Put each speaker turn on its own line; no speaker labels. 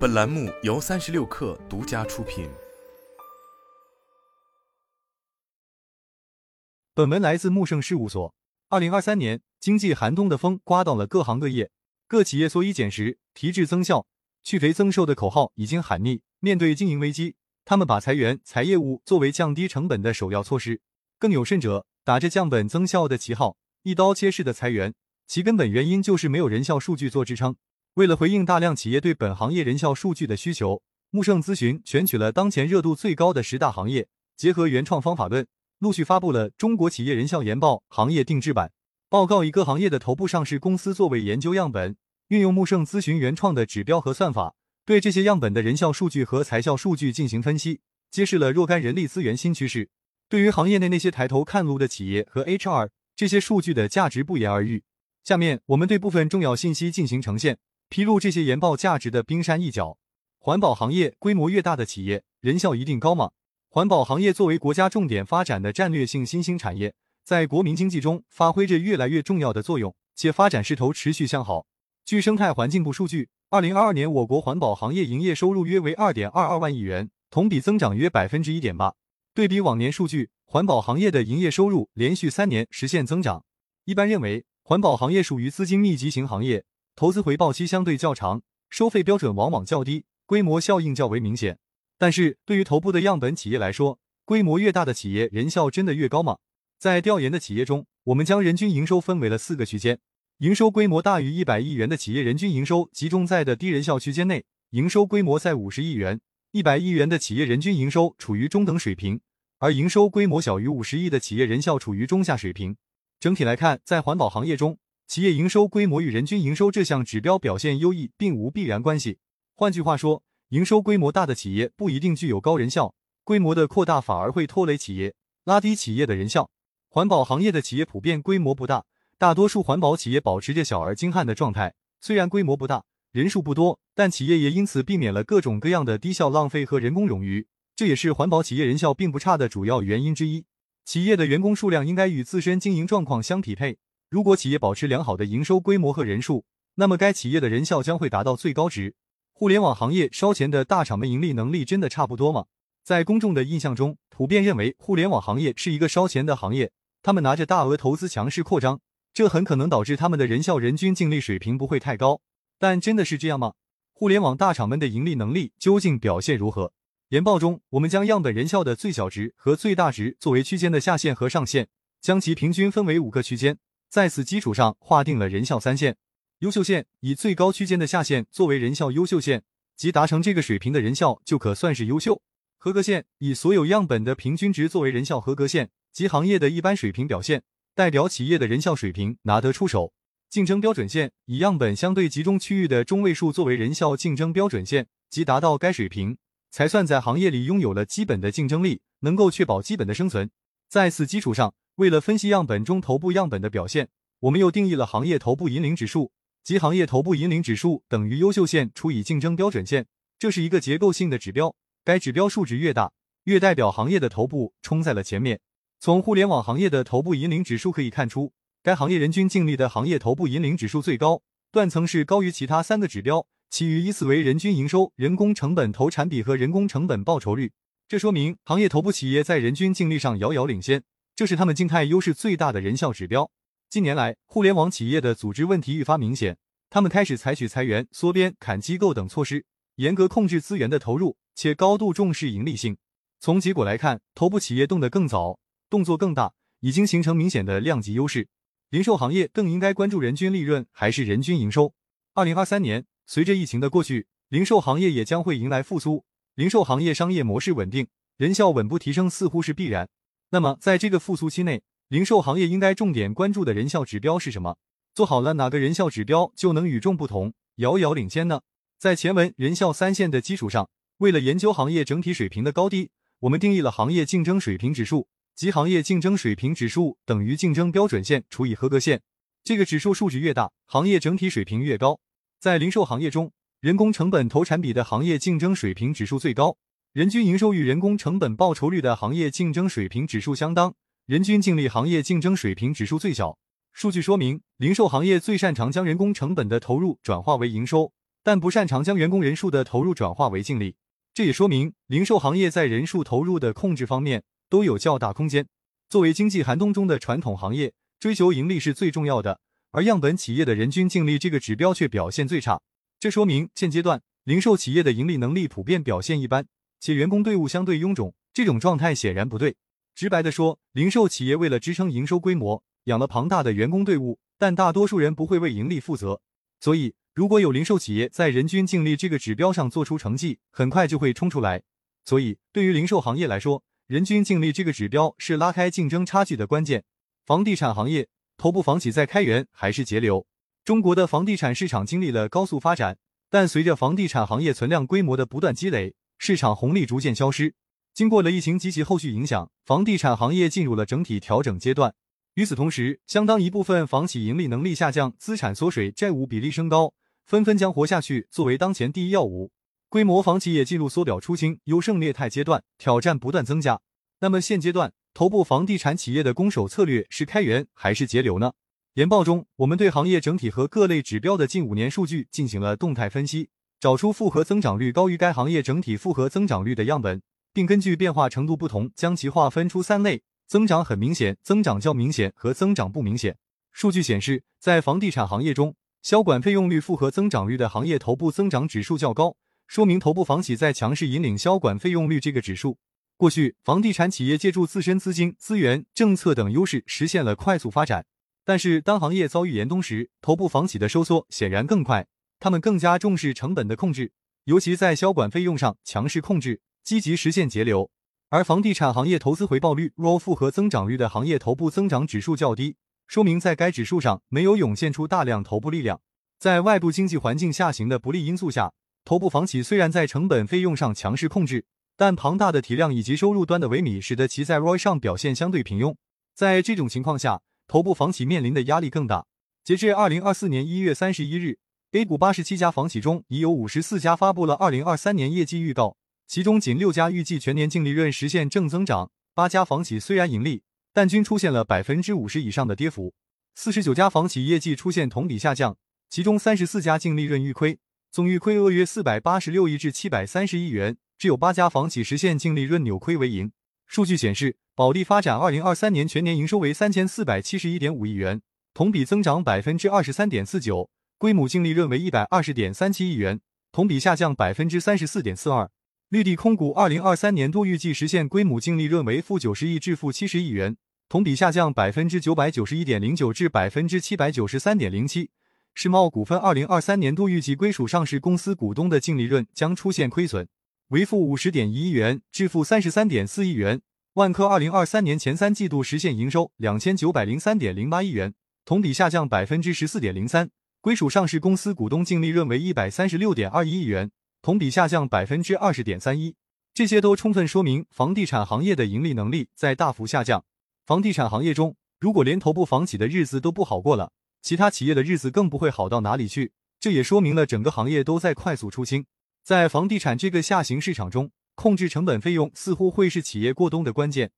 本栏目由三十六氪独家出品。
本文来自木盛事务所。二零二三年，经济寒冬的风刮到了各行各业，各企业缩衣减食、提质增效、去肥增瘦的口号已经喊腻。面对经营危机，他们把裁员、裁业务作为降低成本的首要措施。更有甚者，打着降本增效的旗号，一刀切式的裁员，其根本原因就是没有人效数据做支撑。为了回应大量企业对本行业人效数据的需求，木盛咨询选取了当前热度最高的十大行业，结合原创方法论，陆续发布了《中国企业人效研报行业定制版》报告，以各行业的头部上市公司作为研究样本，运用木盛咨询原创的指标和算法，对这些样本的人效数据和财效数据进行分析，揭示了若干人力资源新趋势。对于行业内那些抬头看路的企业和 HR，这些数据的价值不言而喻。下面我们对部分重要信息进行呈现。披露这些研报价值的冰山一角，环保行业规模越大的企业，人效一定高吗？环保行业作为国家重点发展的战略性新兴产业，在国民经济中发挥着越来越重要的作用，且发展势头持续向好。据生态环境部数据，二零二二年我国环保行业营业收入约为二点二二万亿元，同比增长约百分之一点八。对比往年数据，环保行业的营业收入连续三年实现增长。一般认为，环保行业属于资金密集型行业。投资回报期相对较长，收费标准往往较低，规模效应较为明显。但是对于头部的样本企业来说，规模越大的企业人效真的越高吗？在调研的企业中，我们将人均营收分为了四个区间，营收规模大于一百亿元的企业人均营收集中在的低人效区间内，营收规模在五十亿元、一百亿元的企业人均营收处于中等水平，而营收规模小于五十亿的企业人效处于中下水平。整体来看，在环保行业中，企业营收规模与人均营收这项指标表现优异，并无必然关系。换句话说，营收规模大的企业不一定具有高人效，规模的扩大反而会拖累企业，拉低企业的人效。环保行业的企业普遍规模不大，大多数环保企业保持着小而精悍的状态。虽然规模不大，人数不多，但企业也因此避免了各种各样的低效浪费和人工冗余，这也是环保企业人效并不差的主要原因之一。企业的员工数量应该与自身经营状况相匹配。如果企业保持良好的营收规模和人数，那么该企业的人效将会达到最高值。互联网行业烧钱的大厂们盈利能力真的差不多吗？在公众的印象中，普遍认为互联网行业是一个烧钱的行业，他们拿着大额投资强势扩张，这很可能导致他们的人效人均净利水平不会太高。但真的是这样吗？互联网大厂们的盈利能力究竟表现如何？研报中，我们将样本人效的最小值和最大值作为区间的下限和上限，将其平均分为五个区间。在此基础上划定了人效三线，优秀线以最高区间的下限作为人效优秀线，即达成这个水平的人效就可算是优秀。合格线以所有样本的平均值作为人效合格线，即行业的一般水平表现，代表企业的人效水平拿得出手。竞争标准线以样本相对集中区域的中位数作为人效竞争标准线，即达到该水平，才算在行业里拥有了基本的竞争力，能够确保基本的生存。在此基础上。为了分析样本中头部样本的表现，我们又定义了行业头部引领指数，即行业头部引领指数等于优秀线除以竞争标准线，这是一个结构性的指标。该指标数值越大，越代表行业的头部冲在了前面。从互联网行业的头部引领指数可以看出，该行业人均净利的行业头部引领指数最高，断层是高于其他三个指标，其余依次为人均营收、人工成本投产比和人工成本报酬率。这说明行业头部企业在人均净利上遥遥领先。这是他们静态优势最大的人效指标。近年来，互联网企业的组织问题愈发明显，他们开始采取裁员、缩编、砍机构等措施，严格控制资源的投入，且高度重视盈利性。从结果来看，头部企业动得更早，动作更大，已经形成明显的量级优势。零售行业更应该关注人均利润还是人均营收？二零二三年，随着疫情的过去，零售行业也将会迎来复苏。零售行业商业模式稳定，人效稳步提升似乎是必然。那么，在这个复苏期内，零售行业应该重点关注的人效指标是什么？做好了哪个人效指标，就能与众不同，遥遥领先呢？在前文人效三线的基础上，为了研究行业整体水平的高低，我们定义了行业竞争水平指数，即行业竞争水平指数等于竞争标准线除以合格线。这个指数数值越大，行业整体水平越高。在零售行业中，人工成本投产比的行业竞争水平指数最高。人均营收与人工成本报酬率的行业竞争水平指数相当，人均净利行业竞争水平指数最小。数据说明，零售行业最擅长将人工成本的投入转化为营收，但不擅长将员工人数的投入转化为净利。这也说明零售行业在人数投入的控制方面都有较大空间。作为经济寒冬中的传统行业，追求盈利是最重要的，而样本企业的人均净利这个指标却表现最差。这说明现阶段零售企业的盈利能力普遍表现一般，且员工队伍相对臃肿。这种状态显然不对。直白的说，零售企业为了支撑营收规模，养了庞大的员工队伍，但大多数人不会为盈利负责。所以，如果有零售企业在人均净利这个指标上做出成绩，很快就会冲出来。所以，对于零售行业来说，人均净利这个指标是拉开竞争差距的关键。房地产行业，头部房企在开源还是节流？中国的房地产市场经历了高速发展，但随着房地产行业存量规模的不断积累，市场红利逐渐消失。经过了疫情及其后续影响，房地产行业进入了整体调整阶段。与此同时，相当一部分房企盈利能力下降，资产缩水，债务比例升高，纷纷将活下去作为当前第一要务。规模房企也进入缩表出清、优胜劣汰阶段，挑战不断增加。那么现阶段，头部房地产企业的攻守策略是开源还是节流呢？研报中，我们对行业整体和各类指标的近五年数据进行了动态分析，找出复合增长率高于该行业整体复合增长率的样本。并根据变化程度不同，将其划分出三类：增长很明显、增长较明显和增长不明显。数据显示，在房地产行业中，销管费用率复合增长率的行业头部增长指数较高，说明头部房企在强势引领销管费用率这个指数。过去，房地产企业借助自身资金、资源、政策等优势实现了快速发展，但是当行业遭遇严冬时，头部房企的收缩显然更快，他们更加重视成本的控制，尤其在销管费用上强势控制。积极实现节流，而房地产行业投资回报率 ROE 复合增长率的行业头部增长指数较低，说明在该指数上没有涌现出大量头部力量。在外部经济环境下行的不利因素下，头部房企虽然在成本费用上强势控制，但庞大的体量以及收入端的萎靡，使得其在 ROE 上表现相对平庸。在这种情况下，头部房企面临的压力更大。截至二零二四年一月三十一日，A 股八十七家房企中，已有五十四家发布了二零二三年业绩预告。其中仅六家预计全年净利润实现正增长，八家房企虽然盈利，但均出现了百分之五十以上的跌幅。四十九家房企业绩出现同比下降，其中三十四家净利润预亏，总预亏额约四百八十六亿至七百三十亿元，只有八家房企实现净利润扭亏为盈。数据显示，保利发展二零二三年全年营收为三千四百七十一点五亿元，同比增长百分之二十三点四九，归母净利润为一百二十点三七亿元，同比下降百分之三十四点四二。绿地控股二零二三年度预计实现归母净利润为负九十亿至负七十亿元，同比下降百分之九百九十一点零九至百分之七百九十三点零七。世茂股份二零二三年度预计归属上市公司股东的净利润将出现亏损，为负五十点一亿元至负三十三点四亿元。万科二零二三年前三季度实现营收两千九百零三点零八亿元，同比下降百分之十四点零三，归属上市公司股东净利润为一百三十六点二一亿元。同比下降百分之二十点三一，这些都充分说明房地产行业的盈利能力在大幅下降。房地产行业中，如果连头部房企的日子都不好过了，其他企业的日子更不会好到哪里去。这也说明了整个行业都在快速出清。在房地产这个下行市场中，控制成本费用似乎会是企业过冬的关键。